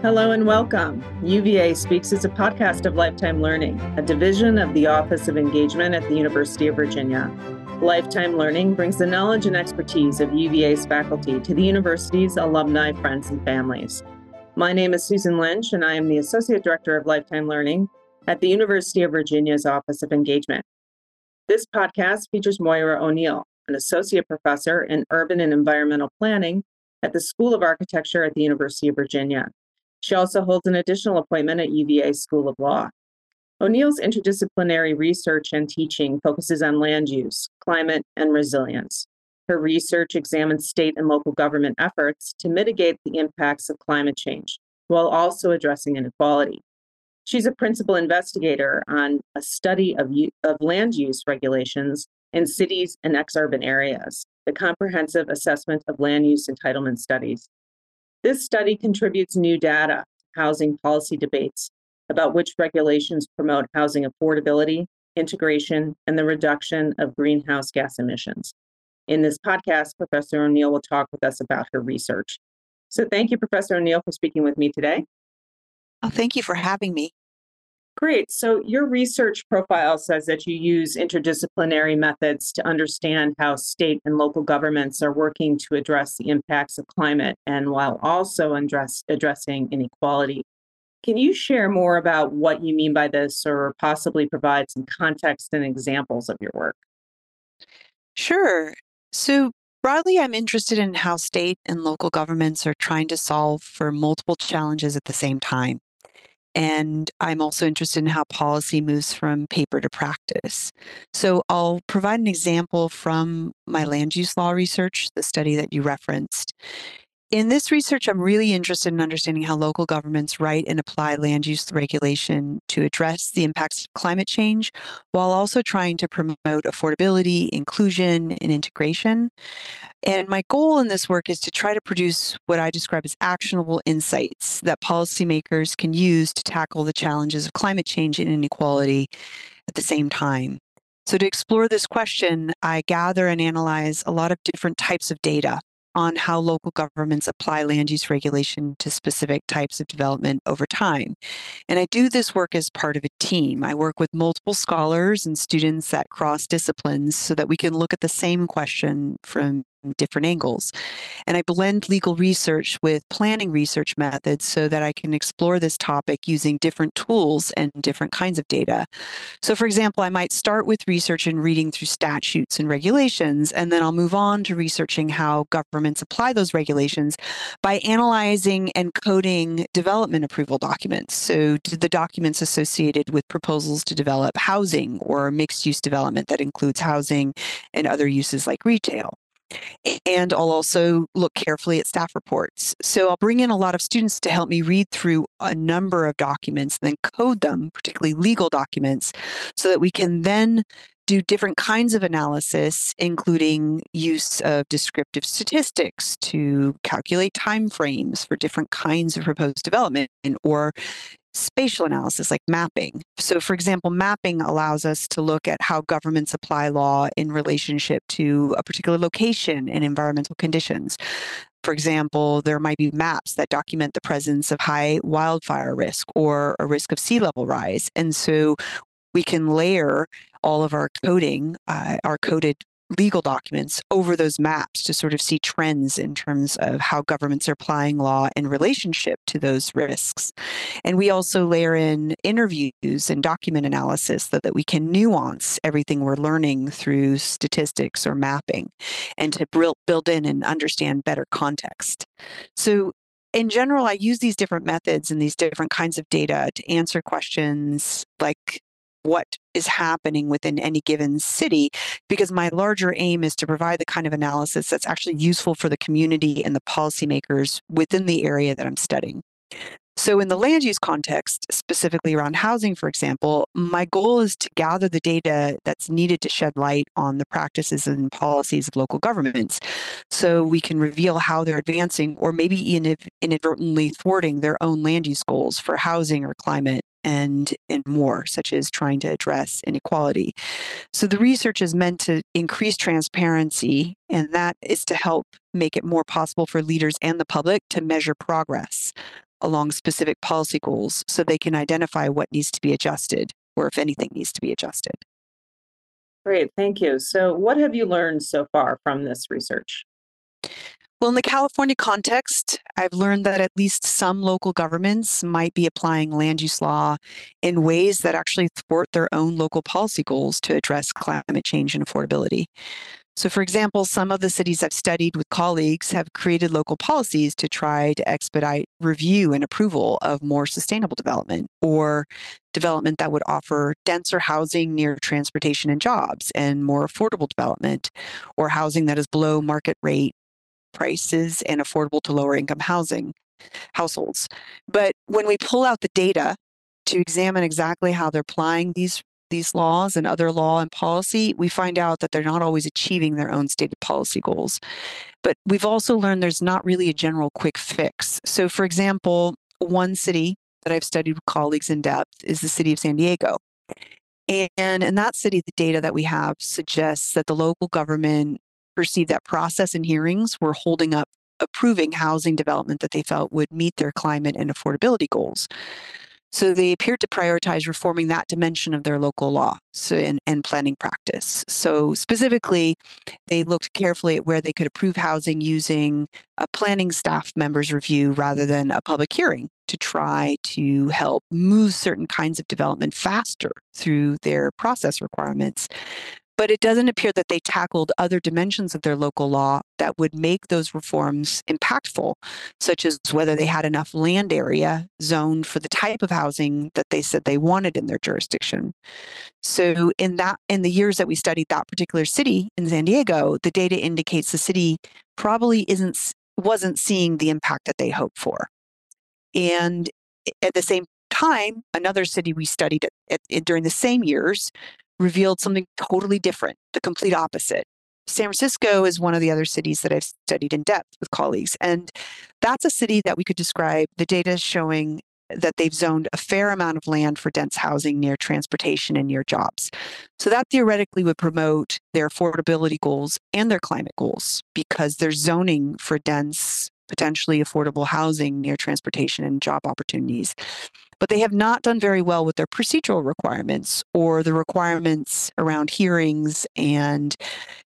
Hello and welcome. UVA Speaks is a podcast of Lifetime Learning, a division of the Office of Engagement at the University of Virginia. Lifetime Learning brings the knowledge and expertise of UVA's faculty to the university's alumni, friends, and families. My name is Susan Lynch, and I am the Associate Director of Lifetime Learning at the University of Virginia's Office of Engagement. This podcast features Moira O'Neill, an Associate Professor in Urban and Environmental Planning at the School of Architecture at the University of Virginia. She also holds an additional appointment at UVA School of Law. O'Neill's interdisciplinary research and teaching focuses on land use, climate, and resilience. Her research examines state and local government efforts to mitigate the impacts of climate change while also addressing inequality. She's a principal investigator on a study of, of land use regulations in cities and ex-urban areas, the Comprehensive Assessment of Land Use Entitlement Studies. This study contributes new data to housing policy debates about which regulations promote housing affordability, integration, and the reduction of greenhouse gas emissions. In this podcast, Professor O'Neill will talk with us about her research. So thank you, Professor O'Neill, for speaking with me today. Oh, thank you for having me. Great. So, your research profile says that you use interdisciplinary methods to understand how state and local governments are working to address the impacts of climate and while also address, addressing inequality. Can you share more about what you mean by this or possibly provide some context and examples of your work? Sure. So, broadly, I'm interested in how state and local governments are trying to solve for multiple challenges at the same time. And I'm also interested in how policy moves from paper to practice. So I'll provide an example from my land use law research, the study that you referenced. In this research, I'm really interested in understanding how local governments write and apply land use regulation to address the impacts of climate change while also trying to promote affordability, inclusion, and integration. And my goal in this work is to try to produce what I describe as actionable insights that policymakers can use to tackle the challenges of climate change and inequality at the same time. So, to explore this question, I gather and analyze a lot of different types of data on how local governments apply land use regulation to specific types of development over time. And I do this work as part of a team. I work with multiple scholars and students at cross disciplines so that we can look at the same question from different angles. And I blend legal research with planning research methods so that I can explore this topic using different tools and different kinds of data. So, for example, I might start with research and reading through statutes and regulations, and then I'll move on to researching how governments apply those regulations by analyzing and coding development approval documents. So, the documents associated with proposals to develop housing or mixed use development that includes housing and other uses like retail. And I'll also look carefully at staff reports. So I'll bring in a lot of students to help me read through a number of documents and then code them, particularly legal documents, so that we can then do different kinds of analysis, including use of descriptive statistics to calculate timeframes for different kinds of proposed development or spatial analysis like mapping. So, for example, mapping allows us to look at how governments apply law in relationship to a particular location and environmental conditions. For example, there might be maps that document the presence of high wildfire risk or a risk of sea level rise. And so we can layer all of our coding, uh, our coded legal documents over those maps to sort of see trends in terms of how governments are applying law in relationship to those risks. And we also layer in interviews and document analysis so that we can nuance everything we're learning through statistics or mapping and to build in and understand better context. So in general, I use these different methods and these different kinds of data to answer questions like what is happening within any given city because my larger aim is to provide the kind of analysis that's actually useful for the community and the policymakers within the area that I'm studying. So, in the land use context, specifically around housing, for example, my goal is to gather the data that's needed to shed light on the practices and policies of local governments. So we can reveal how they're advancing or maybe inadvertently thwarting their own land use goals for housing or climate and and more such as trying to address inequality. So the research is meant to increase transparency and that is to help make it more possible for leaders and the public to measure progress along specific policy goals so they can identify what needs to be adjusted or if anything needs to be adjusted. Great, thank you. So, what have you learned so far from this research? Well, in the California context, I've learned that at least some local governments might be applying land use law in ways that actually thwart their own local policy goals to address climate change and affordability. So, for example, some of the cities I've studied with colleagues have created local policies to try to expedite review and approval of more sustainable development or development that would offer denser housing near transportation and jobs and more affordable development or housing that is below market rate prices and affordable to lower income housing households. But when we pull out the data to examine exactly how they're applying these these laws and other law and policy, we find out that they're not always achieving their own stated policy goals. But we've also learned there's not really a general quick fix. So, for example, one city that I've studied with colleagues in depth is the city of San Diego. And in that city, the data that we have suggests that the local government perceived that process and hearings were holding up approving housing development that they felt would meet their climate and affordability goals. So they appeared to prioritize reforming that dimension of their local law so, and, and planning practice. So specifically, they looked carefully at where they could approve housing using a planning staff member's review rather than a public hearing to try to help move certain kinds of development faster through their process requirements. But it doesn't appear that they tackled other dimensions of their local law that would make those reforms impactful, such as whether they had enough land area zoned for the type of housing that they said they wanted in their jurisdiction. So in that in the years that we studied that particular city in San Diego, the data indicates the city probably isn't wasn't seeing the impact that they hoped for. And eh, at the same time, another city we studied at, at, during the same years revealed something totally different, the complete opposite. San Francisco is one of the other cities that I've studied in depth with colleagues. And that's a city that we could describe the data is showing that they've zoned a fair amount of land for dense housing near transportation and near jobs. So that theoretically would promote their affordability goals and their climate goals because they're zoning for dense, potentially affordable housing near transportation and job opportunities but they have not done very well with their procedural requirements or the requirements around hearings and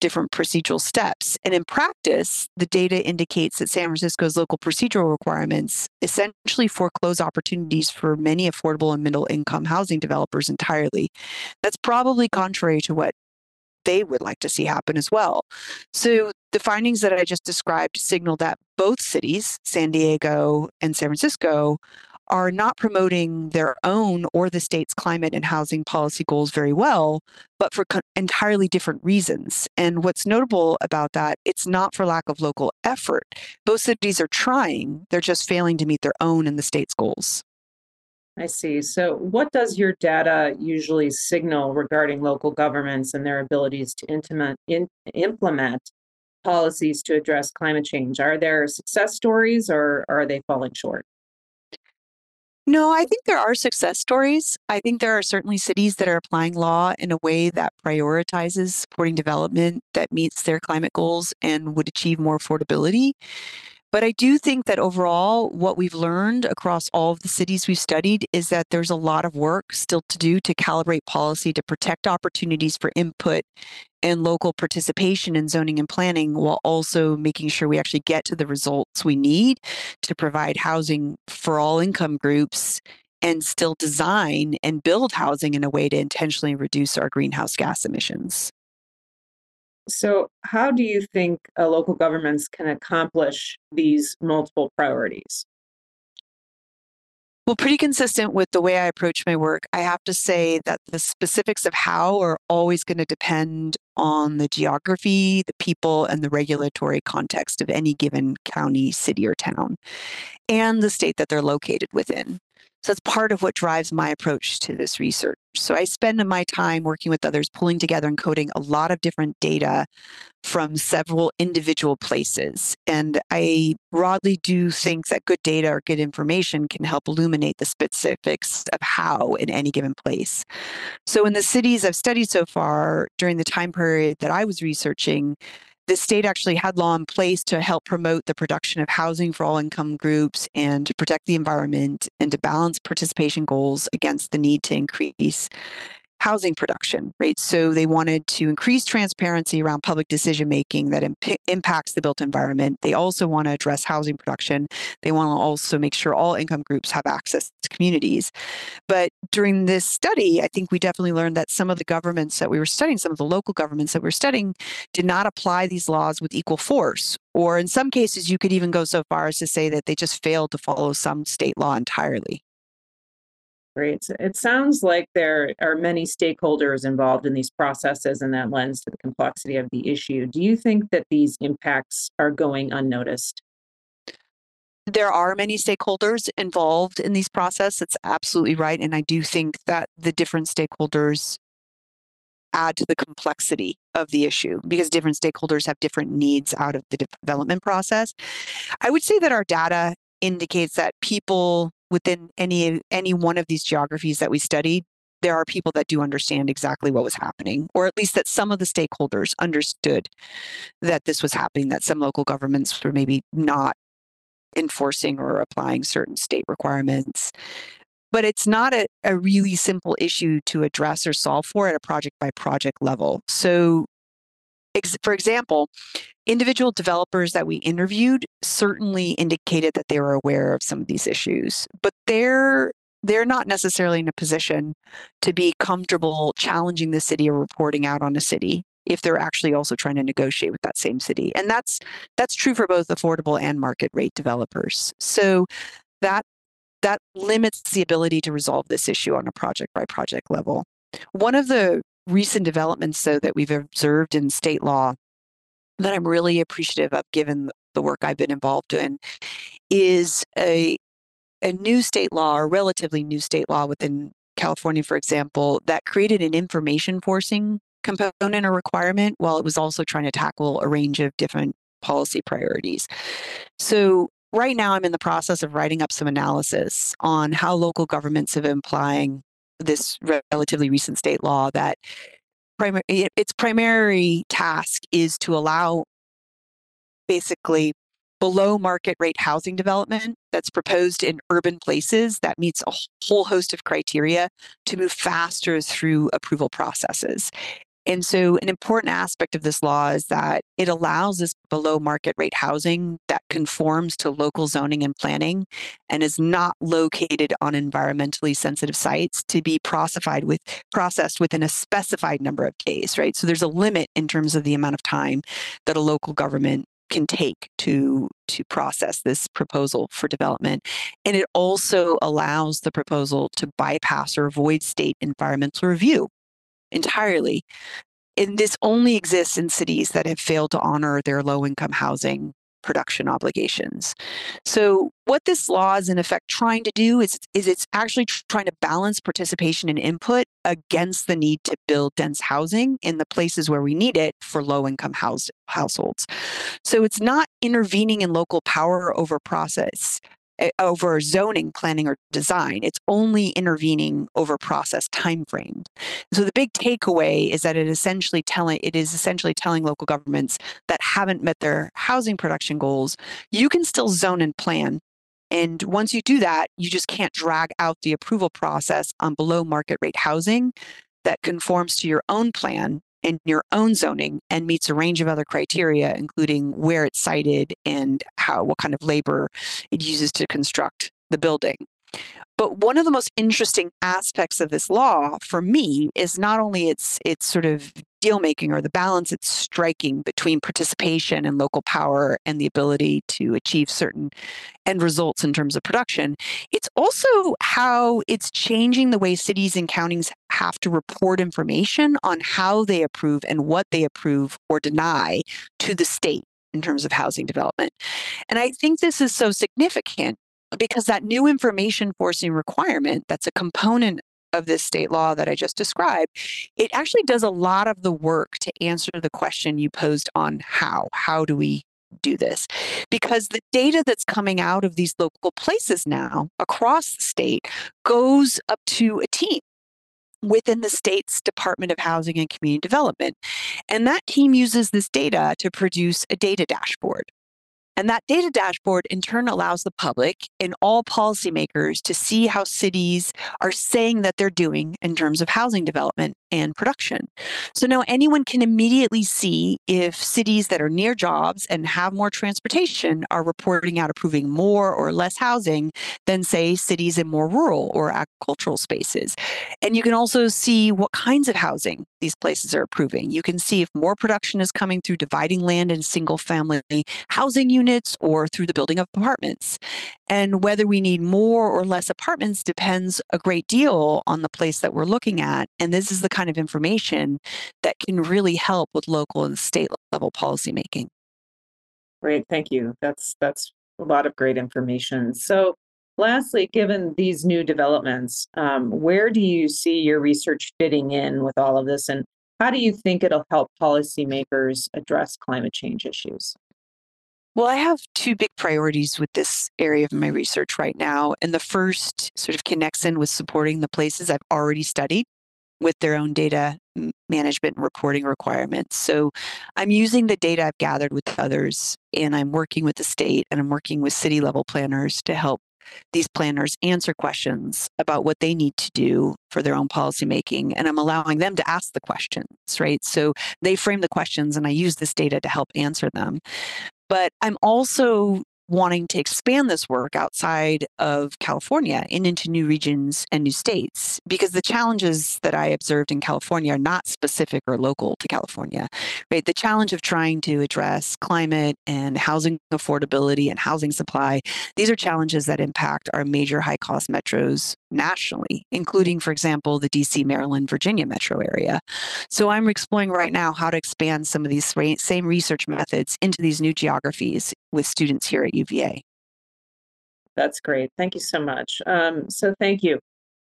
different procedural steps. And in practice, the data indicates that San Francisco's local procedural requirements essentially foreclose opportunities for many affordable and middle income housing developers entirely. That's probably contrary to what they would like to see happen as well. So the findings that I just described signal that both cities, San Diego and San Francisco, are not promoting their own or the state's climate and housing policy goals very well, but for co- entirely different reasons. And what's notable about that, it's not for lack of local effort. Both cities are trying, they're just failing to meet their own and the state's goals. I see. So, what does your data usually signal regarding local governments and their abilities to intimate, in, implement policies to address climate change? Are there success stories or are they falling short? No, I think there are success stories. I think there are certainly cities that are applying law in a way that prioritizes supporting development that meets their climate goals and would achieve more affordability. But I do think that overall, what we've learned across all of the cities we've studied is that there's a lot of work still to do to calibrate policy to protect opportunities for input and local participation in zoning and planning while also making sure we actually get to the results we need to provide housing for all income groups and still design and build housing in a way to intentionally reduce our greenhouse gas emissions. So, how do you think uh, local governments can accomplish these multiple priorities? Well, pretty consistent with the way I approach my work. I have to say that the specifics of how are always going to depend on the geography, the people, and the regulatory context of any given county, city, or town, and the state that they're located within. So that's part of what drives my approach to this research. So I spend my time working with others, pulling together and coding a lot of different data from several individual places. And I broadly do think that good data or good information can help illuminate the specifics of how in any given place. So in the cities I've studied so far during the time period that I was researching, the state actually had law in place to help promote the production of housing for all income groups and to protect the environment and to balance participation goals against the need to increase housing production, right? So they wanted to increase transparency around public decision making that imp- impacts the built environment. They also want to address housing production. They want to also make sure all income groups have access communities. But during this study, I think we definitely learned that some of the governments that we were studying, some of the local governments that we were studying, did not apply these laws with equal force. Or in some cases, you could even go so far as to say that they just failed to follow some state law entirely. Great. It sounds like there are many stakeholders involved in these processes, and that lends to the complexity of the issue. Do you think that these impacts are going unnoticed? There are many stakeholders involved in these processes. That's absolutely right. And I do think that the different stakeholders add to the complexity of the issue because different stakeholders have different needs out of the development process. I would say that our data indicates that people within any any one of these geographies that we studied there are people that do understand exactly what was happening or at least that some of the stakeholders understood that this was happening that some local governments were maybe not enforcing or applying certain state requirements. But it's not a, a really simple issue to address or solve for at a project by project level. So ex- for example individual developers that we interviewed certainly indicated that they were aware of some of these issues, but they're they're not necessarily in a position to be comfortable challenging the city or reporting out on a city if they're actually also trying to negotiate with that same city. And that's that's true for both affordable and market rate developers. So that that limits the ability to resolve this issue on a project by project level. One of the recent developments though that we've observed in state law that I'm really appreciative of given the work I've been involved in is a a new state law or relatively new state law within California, for example, that created an information forcing component or requirement while it was also trying to tackle a range of different policy priorities. So right now I'm in the process of writing up some analysis on how local governments have been applying this relatively recent state law that primary its primary task is to allow basically below market rate housing development that's proposed in urban places that meets a whole host of criteria to move faster through approval processes. And so, an important aspect of this law is that it allows this below market rate housing that conforms to local zoning and planning and is not located on environmentally sensitive sites to be processed with processed within a specified number of days, right? So there's a limit in terms of the amount of time that a local government can take to to process this proposal for development and it also allows the proposal to bypass or avoid state environmental review entirely. And this only exists in cities that have failed to honor their low income housing production obligations. So what this law is in effect trying to do is, is it's actually trying to balance participation and input against the need to build dense housing in the places where we need it for low income house, households. So it's not intervening in local power over process over zoning planning or design it's only intervening over process time frame so the big takeaway is that it essentially telling it is essentially telling local governments that haven't met their housing production goals you can still zone and plan. And once you do that you just can't drag out the approval process on below market rate housing that conforms to your own plan in your own zoning and meets a range of other criteria, including where it's sited and how what kind of labor it uses to construct the building. But one of the most interesting aspects of this law for me is not only its its sort of deal making or the balance it's striking between participation and local power and the ability to achieve certain end results in terms of production, it's also how it's changing the way cities and counties have to report information on how they approve and what they approve or deny to the state in terms of housing development. And I think this is so significant because that new information forcing requirement that's a component of this state law that I just described, it actually does a lot of the work to answer the question you posed on how. How do we do this? Because the data that's coming out of these local places now across the state goes up to a team within the state's Department of Housing and Community Development. And that team uses this data to produce a data dashboard. And that data dashboard in turn allows the public and all policymakers to see how cities are saying that they're doing in terms of housing development and production. So now anyone can immediately see if cities that are near jobs and have more transportation are reporting out approving more or less housing than, say, cities in more rural or agricultural spaces. And you can also see what kinds of housing these places are approving. You can see if more production is coming through dividing land and single family housing units units or through the building of apartments. And whether we need more or less apartments depends a great deal on the place that we're looking at. And this is the kind of information that can really help with local and state level policymaking. Great, thank you. That's that's a lot of great information. So, lastly, given these new developments, um, where do you see your research fitting in with all of this, and how do you think it'll help policymakers address climate change issues? Well, I have two big priorities with this area of my research right now. And the first sort of connects in with supporting the places I've already studied with their own data management and reporting requirements. So I'm using the data I've gathered with others, and I'm working with the state and I'm working with city level planners to help these planners answer questions about what they need to do for their own policymaking. And I'm allowing them to ask the questions, right? So they frame the questions, and I use this data to help answer them. But I'm also wanting to expand this work outside of California and into new regions and new states because the challenges that I observed in California are not specific or local to California. Right? The challenge of trying to address climate and housing affordability and housing supply, these are challenges that impact our major high cost metros nationally, including, for example, the DC, Maryland, Virginia metro area. So I'm exploring right now how to expand some of these same research methods into these new geographies with students here at UVA. That's great. Thank you so much. Um, so thank you,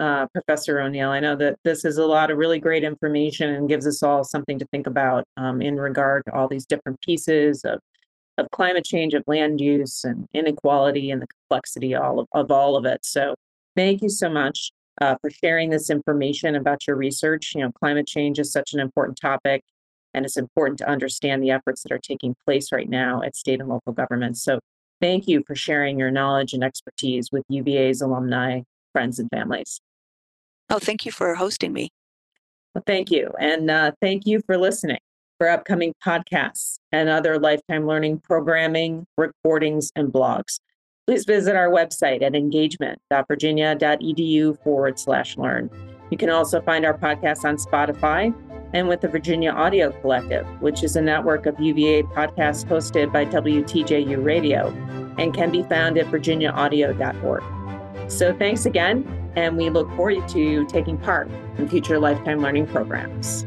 uh, Professor O'Neill. I know that this is a lot of really great information and gives us all something to think about um, in regard to all these different pieces of of climate change, of land use, and inequality, and the complexity all of, of all of it. So Thank you so much uh, for sharing this information about your research. You know, climate change is such an important topic, and it's important to understand the efforts that are taking place right now at state and local governments. So, thank you for sharing your knowledge and expertise with UVA's alumni, friends, and families. Oh, thank you for hosting me. Well, thank you. And uh, thank you for listening for upcoming podcasts and other lifetime learning programming, recordings, and blogs please visit our website at engagement.virginia.edu forward slash learn. You can also find our podcast on Spotify and with the Virginia Audio Collective, which is a network of UVA podcasts hosted by WTJU Radio and can be found at virginiaaudio.org. So thanks again, and we look forward to taking part in future lifetime learning programs.